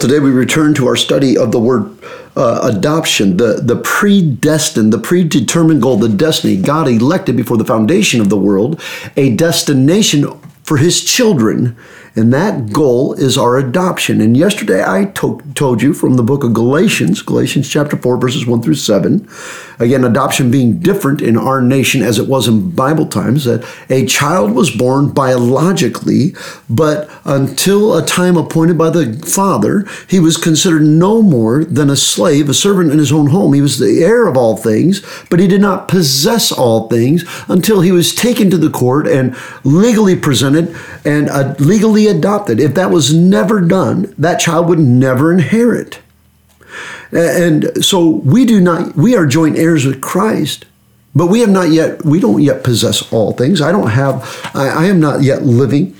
Today we return to our study of the word uh, adoption, the, the predestined, the predetermined goal, the destiny. God elected before the foundation of the world a destination for his children. And that goal is our adoption. And yesterday I to- told you from the book of Galatians, Galatians chapter 4, verses 1 through 7. Again, adoption being different in our nation as it was in Bible times, that a child was born biologically, but until a time appointed by the father, he was considered no more than a slave, a servant in his own home. He was the heir of all things, but he did not possess all things until he was taken to the court and legally presented and uh, adopted. If that was never done, that child would never inherit. And so we do not, we are joint heirs with Christ, but we have not yet, we don't yet possess all things. I don't have, I, I am not yet living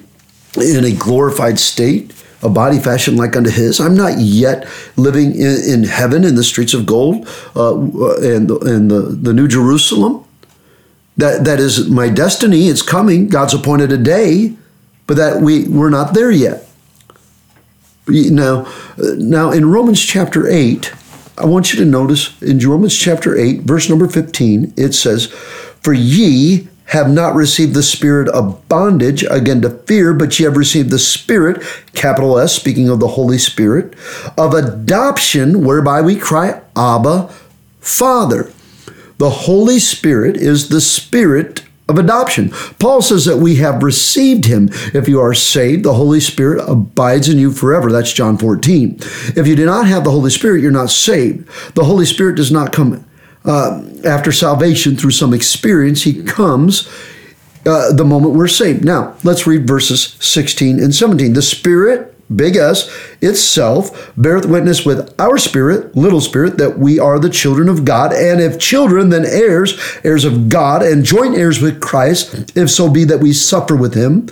in a glorified state, a body fashioned like unto his. I'm not yet living in, in heaven in the streets of gold uh, and, and the, the New Jerusalem. That, that is my destiny. It's coming. God's appointed a day, but that we, we're not there yet. Now, now in Romans chapter 8, I want you to notice in Romans chapter 8, verse number 15, it says, For ye have not received the spirit of bondage again to fear, but ye have received the spirit, capital S, speaking of the Holy Spirit, of adoption, whereby we cry, Abba, Father. The Holy Spirit is the spirit of adoption. Paul says that we have received him. If you are saved, the Holy Spirit abides in you forever. That's John 14. If you do not have the Holy Spirit, you're not saved. The Holy Spirit does not come uh, after salvation through some experience. He comes uh, the moment we're saved. Now, let's read verses 16 and 17. The Spirit big S, itself beareth witness with our spirit, little spirit, that we are the children of God. And if children, then heirs, heirs of God, and joint heirs with Christ, if so be that we suffer with him.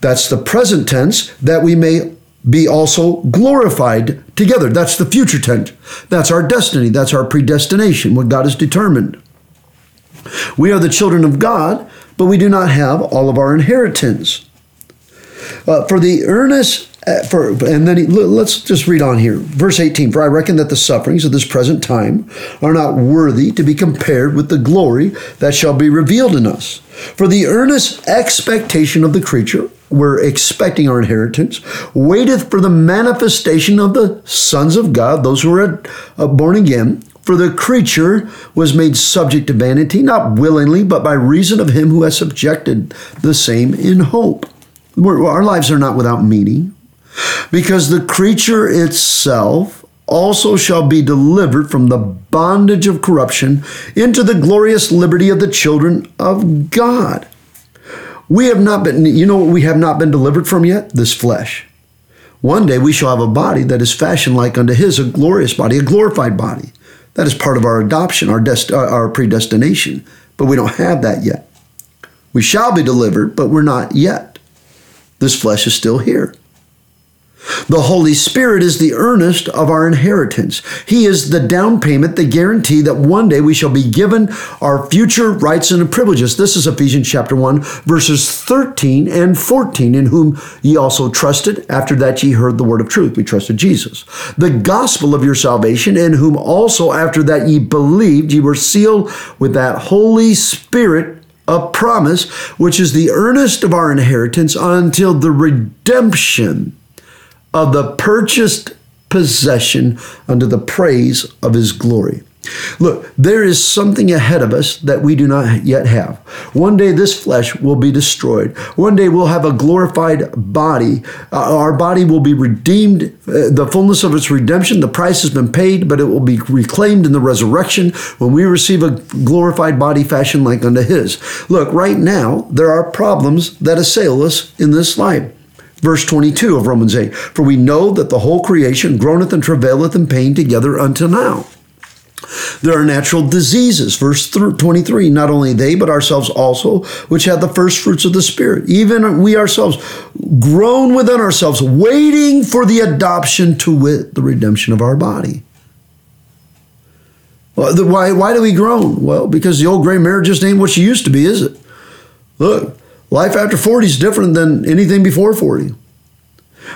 That's the present tense, that we may be also glorified together. That's the future tense. That's our destiny. That's our predestination, what God has determined. We are the children of God, but we do not have all of our inheritance. Uh, for the earnest uh, for, and then he, let's just read on here. Verse 18 For I reckon that the sufferings of this present time are not worthy to be compared with the glory that shall be revealed in us. For the earnest expectation of the creature, we're expecting our inheritance, waiteth for the manifestation of the sons of God, those who are uh, born again. For the creature was made subject to vanity, not willingly, but by reason of him who has subjected the same in hope. We're, our lives are not without meaning because the creature itself also shall be delivered from the bondage of corruption into the glorious liberty of the children of God. We have not been, you know what we have not been delivered from yet? This flesh. One day we shall have a body that is fashioned like unto his, a glorious body, a glorified body. That is part of our adoption, our, dest- uh, our predestination. But we don't have that yet. We shall be delivered, but we're not yet. This flesh is still here. The Holy Spirit is the earnest of our inheritance. He is the down payment, the guarantee that one day we shall be given our future rights and privileges. This is Ephesians chapter 1, verses 13 and 14, in whom ye also trusted, after that ye heard the word of truth. We trusted Jesus. The gospel of your salvation, in whom also after that ye believed, ye were sealed with that Holy Spirit a promise, which is the earnest of our inheritance until the redemption of the purchased possession unto the praise of his glory. Look, there is something ahead of us that we do not yet have. One day this flesh will be destroyed. One day we'll have a glorified body. Uh, our body will be redeemed, uh, the fullness of its redemption. The price has been paid, but it will be reclaimed in the resurrection when we receive a glorified body fashioned like unto his. Look, right now, there are problems that assail us in this life. Verse 22 of Romans 8 For we know that the whole creation groaneth and travaileth in pain together until now. There are natural diseases. Verse 23 Not only they, but ourselves also, which have the first fruits of the Spirit. Even we ourselves groan within ourselves, waiting for the adoption to wit, the redemption of our body. Why, why do we groan? Well, because the old gray mare just ain't what she used to be, is it? Look, life after 40 is different than anything before 40.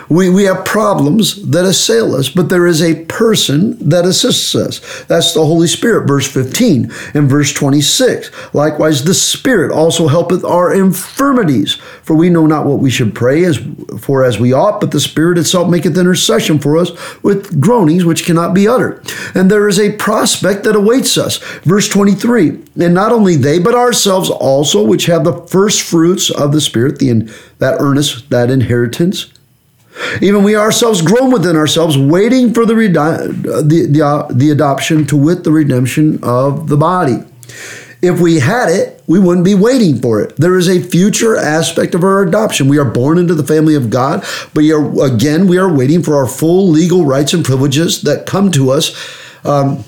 We, we have problems that assail us, but there is a person that assists us. That's the Holy Spirit, verse 15 and verse 26. Likewise, the Spirit also helpeth our infirmities, for we know not what we should pray as for as we ought, but the Spirit itself maketh intercession for us with groanings which cannot be uttered. And there is a prospect that awaits us. Verse 23. And not only they, but ourselves also, which have the first fruits of the Spirit, the that earnest, that inheritance even we ourselves groan within ourselves, waiting for the, the, the, uh, the adoption to wit the redemption of the body. If we had it, we wouldn't be waiting for it. There is a future aspect of our adoption. We are born into the family of God, but are, again, we are waiting for our full legal rights and privileges that come to us um,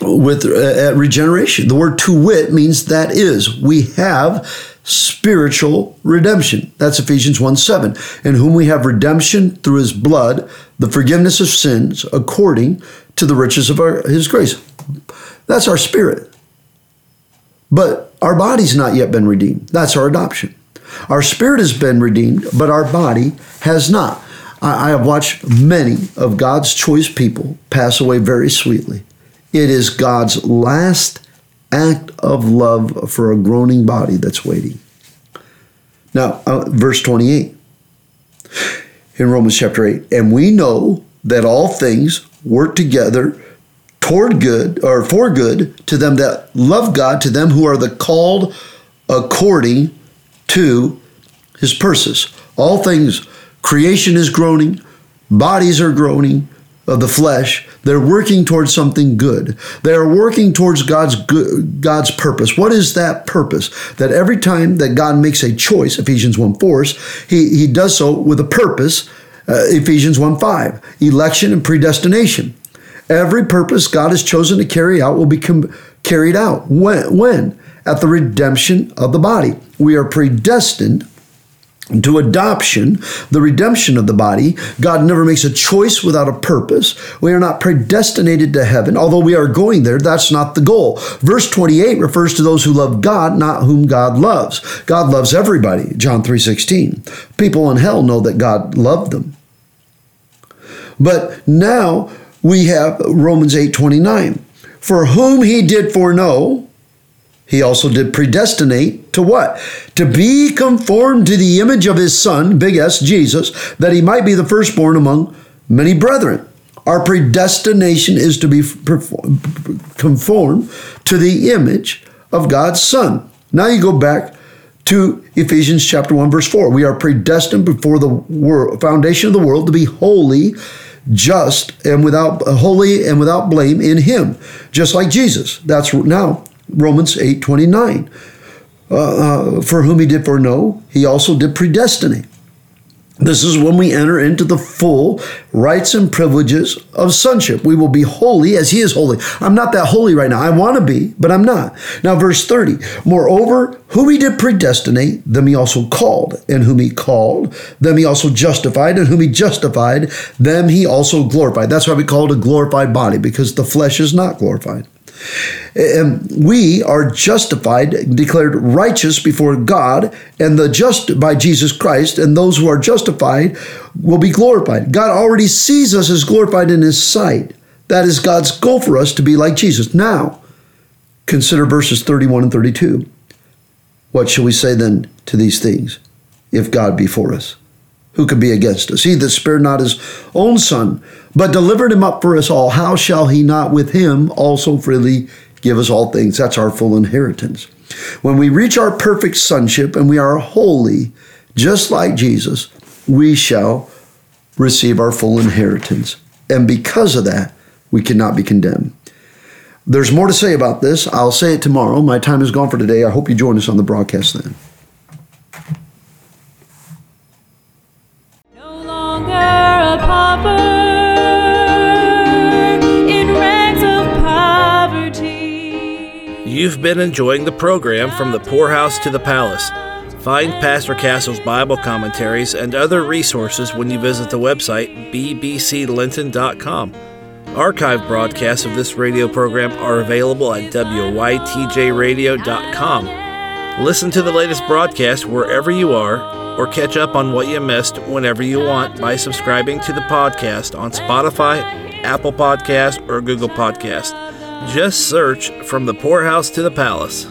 with uh, regeneration. The word to wit means that is. We have spiritual redemption. That's Ephesians 1 7. In whom we have redemption through his blood, the forgiveness of sins according to the riches of our, his grace. That's our spirit. But our body's not yet been redeemed. That's our adoption. Our spirit has been redeemed, but our body has not. I, I have watched many of God's choice people pass away very sweetly. It is God's last act of love for a groaning body that's waiting. Now, uh, verse 28 in Romans chapter 8, and we know that all things work together toward good or for good to them that love God, to them who are the called according to his purposes. All things, creation is groaning, bodies are groaning, of the flesh, they're working towards something good. They are working towards God's good, God's purpose. What is that purpose? That every time that God makes a choice, Ephesians 1 4, he, he does so with a purpose, uh, Ephesians 1 5, election and predestination. Every purpose God has chosen to carry out will be com- carried out. When? When? At the redemption of the body. We are predestined to adoption, the redemption of the body. God never makes a choice without a purpose. We are not predestinated to heaven, although we are going there. That's not the goal. Verse 28 refers to those who love God, not whom God loves. God loves everybody, John 3:16. People in hell know that God loved them. But now we have Romans 8:29. For whom he did foreknow, he also did predestinate to what? To be conformed to the image of his son, big S, Jesus, that he might be the firstborn among many brethren. Our predestination is to be conformed to the image of God's son. Now you go back to Ephesians chapter 1 verse 4. We are predestined before the foundation of the world to be holy, just and without holy and without blame in him, just like Jesus. That's now Romans 8 29. Uh, uh, for whom he did foreknow, he also did predestinate. This is when we enter into the full rights and privileges of sonship. We will be holy as he is holy. I'm not that holy right now. I want to be, but I'm not. Now, verse 30 Moreover, whom he did predestinate, them he also called. And whom he called, them he also justified. And whom he justified, them he also glorified. That's why we call it a glorified body, because the flesh is not glorified. And we are justified, declared righteous before God, and the just by Jesus Christ, and those who are justified will be glorified. God already sees us as glorified in His sight. That is God's goal for us to be like Jesus. Now, consider verses 31 and 32. What shall we say then to these things? If God be for us, who could be against us? He that spared not his own son, but delivered him up for us all, how shall he not with him also freely give us all things? That's our full inheritance. When we reach our perfect sonship and we are holy, just like Jesus, we shall receive our full inheritance. And because of that, we cannot be condemned. There's more to say about this. I'll say it tomorrow. My time is gone for today. I hope you join us on the broadcast then. You've been enjoying the program From the Poorhouse to the Palace. Find Pastor Castle's Bible commentaries and other resources when you visit the website bbclinton.com. Archive broadcasts of this radio program are available at wytjradio.com. Listen to the latest broadcast wherever you are, or catch up on what you missed whenever you want by subscribing to the podcast on Spotify, Apple Podcast, or Google Podcast. Just search From the Poorhouse to the Palace.